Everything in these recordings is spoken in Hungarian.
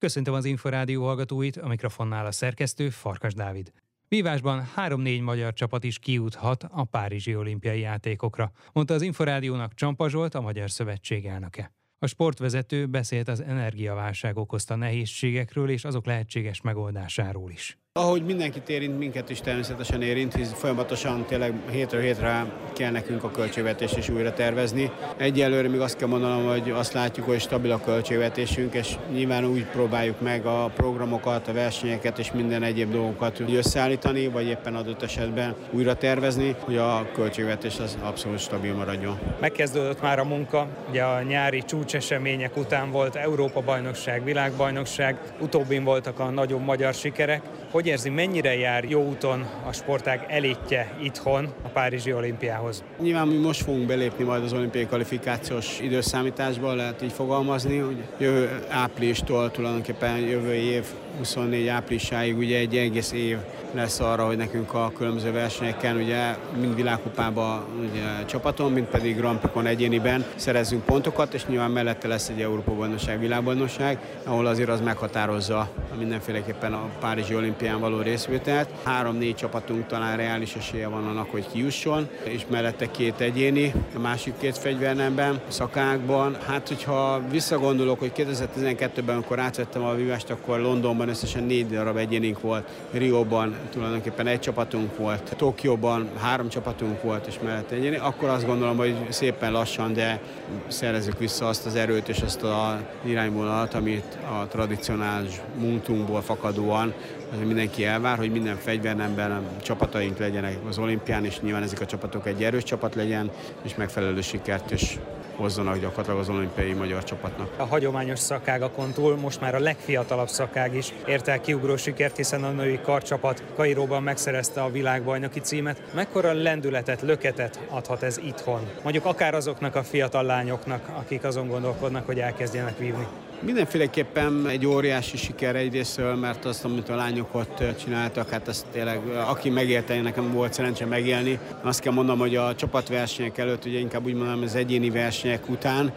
Köszöntöm az Inforádió hallgatóit, a mikrofonnál a szerkesztő Farkas Dávid. Vívásban 3-4 magyar csapat is kiúthat a Párizsi olimpiai játékokra, mondta az Inforádiónak Csampa Zsolt, a Magyar Szövetség elnöke. A sportvezető beszélt az energiaválság okozta nehézségekről és azok lehetséges megoldásáról is. Ahogy mindenkit érint, minket is természetesen érint, hisz folyamatosan tényleg hétről hétre kell nekünk a költségvetést is újra tervezni. Egyelőre még azt kell mondanom, hogy azt látjuk, hogy stabil a költségvetésünk, és nyilván úgy próbáljuk meg a programokat, a versenyeket és minden egyéb dolgokat összeállítani, vagy éppen adott esetben újra tervezni, hogy a költségvetés az abszolút stabil maradjon. Megkezdődött már a munka, ugye a nyári csúcsesemények után volt Európa-bajnokság, világbajnokság, utóbbin voltak a nagyobb magyar sikerek. Hogy érzi, mennyire jár jó úton a sportág elitje itthon a Párizsi olimpiához? Nyilván mi most fogunk belépni majd az olimpiai kvalifikációs időszámításba, lehet így fogalmazni, hogy jövő áprilistól tulajdonképpen jövő év 24 áprilisáig ugye egy egész év lesz arra, hogy nekünk a különböző versenyeken, ugye mind világkupában ugye, csapaton, mind pedig Grand Prix-on egyéniben szerezzünk pontokat, és nyilván mellette lesz egy Európa bajnokság, világbajnokság, ahol azért az meghatározza mindenféleképpen a Párizsi olimpián való részvételt. Három-négy csapatunk talán reális esélye van annak, hogy kijusson, és mellette két egyéni, a másik két fegyvernemben, szakákban. Hát, hogyha visszagondolok, hogy 2012-ben, amikor átvettem a vívást, akkor Londonban összesen négy darab egyénink volt, Rióban tulajdonképpen egy csapatunk volt, Tokióban három csapatunk volt, és mellett egyéni, akkor azt gondolom, hogy szépen lassan, de szerezzük vissza azt az erőt és azt a irányvonalat, amit a tradicionális múltunkból fakadóan hogy mindenki elvár, hogy minden fegyvernemben csapataink legyenek az olimpián, és nyilván ezek a csapatok egy erős csapat legyen, és megfelelő sikert és hozzanak gyakorlatilag az olimpiai magyar csapatnak. A hagyományos szakágakon túl most már a legfiatalabb szakág is érte el kiugró sikert, hiszen a női karcsapat Kairóban megszerezte a világbajnoki címet. Mekkora lendületet, löketet adhat ez itthon? Mondjuk akár azoknak a fiatal lányoknak, akik azon gondolkodnak, hogy elkezdjenek vívni. Mindenféleképpen egy óriási siker egyrésztől, mert azt, amit a lányok ott csináltak, hát ezt tényleg, aki megélte, nekem volt szerencsé megélni. Azt kell mondanom, hogy a csapatversenyek előtt, ugye inkább úgy mondom, az egyéni versenyek után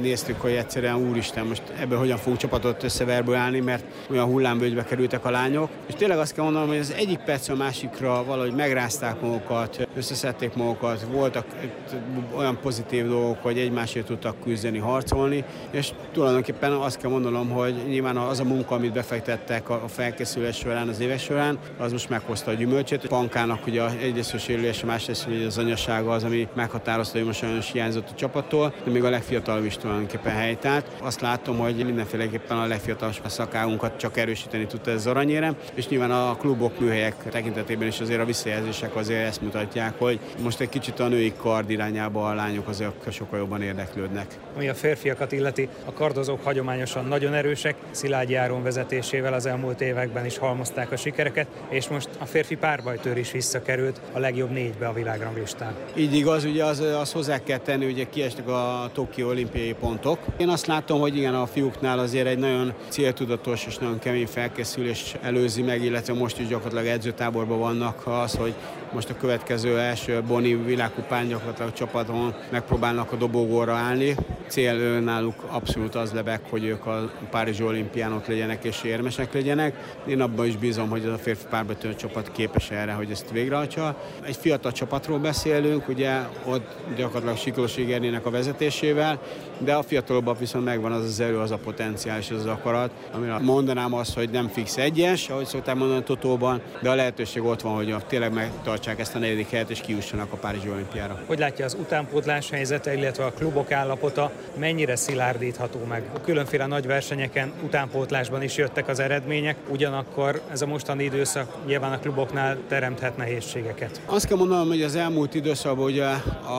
néztük, hogy egyszerűen úristen, most ebből hogyan fogunk csapatot összeverbőálni, mert olyan hullámvölgybe kerültek a lányok. És tényleg azt kell mondanom, hogy az egyik perc a másikra valahogy megrázták magukat, összeszedték magukat, voltak olyan pozitív dolgok, hogy egymásért tudtak küzdeni, harcolni, és tulajdonképpen tulajdonképpen azt kell mondanom, hogy nyilván az a munka, amit befektettek a felkészülés során, az éves során, az most meghozta a gyümölcsét. Pankának ugye egyrészt a sérülése, másrészt hogy az anyasága az, ami meghatározta, hogy most sajnos hiányzott a csapattól, de még a legfiatalabb is tulajdonképpen helytált. Azt látom, hogy mindenféleképpen a legfiatalabb szakágunkat csak erősíteni tudta ez aranyére, és nyilván a klubok, műhelyek tekintetében is azért a visszajelzések azért ezt mutatják, hogy most egy kicsit a női kard irányába a lányok azért sokkal jobban érdeklődnek. Ami a férfiakat illeti, a kardozók csapatok hagyományosan nagyon erősek, Szilágyi Áron vezetésével az elmúlt években is halmozták a sikereket, és most a férfi párbajtőr is visszakerült a legjobb négybe a világranglistán. Így igaz, ugye az, az hozzá kell tenni, ugye kiestek a Tokió olimpiai pontok. Én azt látom, hogy igen, a fiúknál azért egy nagyon céltudatos és nagyon kemény felkészülés előzi meg, illetve most is gyakorlatilag edzőtáborban vannak az, hogy most a következő első Boni világkupán gyakorlatilag csapaton megpróbálnak a dobogóra állni. Cél náluk abszolút az lebeg, hogy ők a Párizsi olimpián ott legyenek és érmesek legyenek. Én abban is bízom, hogy az a férfi párbajtő csapat képes erre, hogy ezt végrehajtsa. Egy fiatal csapatról beszélünk, ugye ott gyakorlatilag Siklós Igernének a vezetésével, de a fiatalabbak viszont megvan az az erő, az a potenciál és az, az akarat, amire mondanám azt, hogy nem fix egyes, ahogy szokták mondani a Totóban, de a lehetőség ott van, hogy tényleg megtartsák ezt a negyedik helyet és kiussanak a Párizsi olimpiára. Hogy látja az utánpótlás helyzete, illetve a klubok állapota, mennyire szilárdítható meg? A különféle nagy versenyeken utánpótlásban is jöttek az eredmények, ugyanakkor ez a mostani időszak nyilván a kluboknál teremthet nehézségeket. Azt kell mondanom, hogy az elmúlt időszakban ugye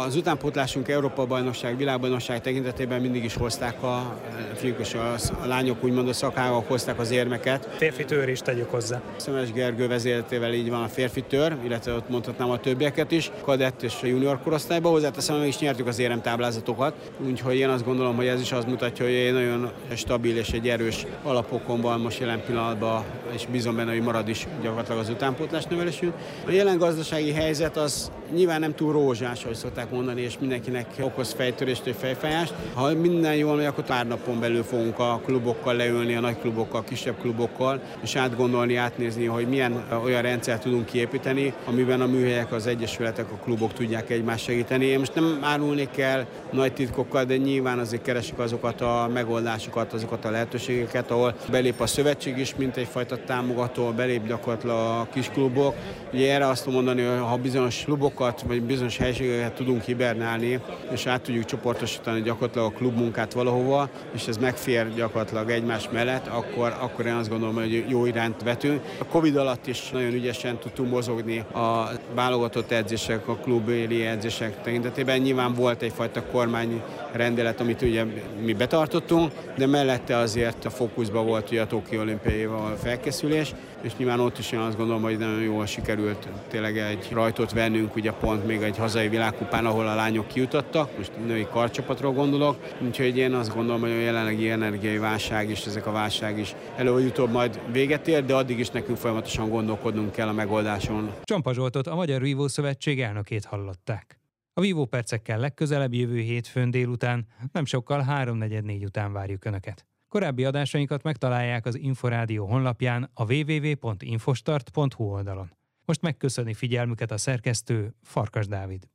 az utánpótlásunk Európa bajnokság, világbajnokság tekintetében mindig is hozták a fiúk és a, a lányok, úgymond a szakágok hozták az érmeket. Férfi tör is tegyük hozzá. Szemes Gergő vezérletével így van a férfi tör, illetve ott mondhatnám a többieket is, kadett és a junior korosztályba. Hozzáteszem, hogy is nyertük az érem táblázatokat, úgyhogy én azt gondolom, hogy ez is az mutatja, hogy egy nagyon stabil és egy erős alapokon van most jelen pillanatban, és bízom benne, hogy marad is gyakorlatilag az utánpótlás nevelésünk. A jelen gazdasági helyzet az nyilván nem túl rózsás, ahogy szokták mondani, és mindenkinek okoz fejtörést vagy fejfájást. Ha minden jól megy, akkor pár napon belül fogunk a klubokkal leülni, a nagy klubokkal, a kisebb klubokkal, és átgondolni, átnézni, hogy milyen olyan rendszert tudunk kiépíteni, amiben a műhelyek, az egyesületek, a klubok tudják egymást segíteni. Én most nem árulnék el nagy titkokkal, de nyilván azért keresik azokat a megoldásokat, azokat a lehetőségeket, ahol belép a szövetség is, mint egyfajta támogató, belép gyakorlatilag a kis klubok. Ugye erre azt mondani, hogy ha bizonyos klubokat vagy bizonyos helységeket tudunk hibernálni, és át tudjuk csoportosítani gyakorlatilag a klubmunkát valahova, és ez megfér gyakorlatilag egymás mellett, akkor, akkor én azt gondolom, hogy jó iránt vetünk. A Covid alatt is nagyon ügyesen tudtunk mozogni a válogatott edzések, a klubéli edzések tekintetében. Nyilván volt egyfajta kormány rendelet, amit ugye mi betartottunk, de mellette azért a fókuszban volt ugye a Tokió olimpiai felkészülés, és nyilván ott is én azt gondolom, hogy nagyon jól sikerült tényleg egy rajtot vennünk, ugye pont még egy hazai világkupán, ahol a lányok kijutottak, most női karcsapatról gondolok, úgyhogy én azt gondolom, hogy a jelenlegi energiai válság és ezek a válság is előbb-utóbb majd véget ér, de addig is nekünk folyamatosan gondolkodnunk kell a megoldáson. Csampa Zsoltot, a Magyar Vívó Szövetség elnökét hallották. A Vívó percekkel legközelebb jövő hétfőn délután, nem sokkal 3.44 után várjuk Önöket. Korábbi adásainkat megtalálják az Inforádió honlapján a www.infostart.hu oldalon. Most megköszöni figyelmüket a szerkesztő Farkas Dávid.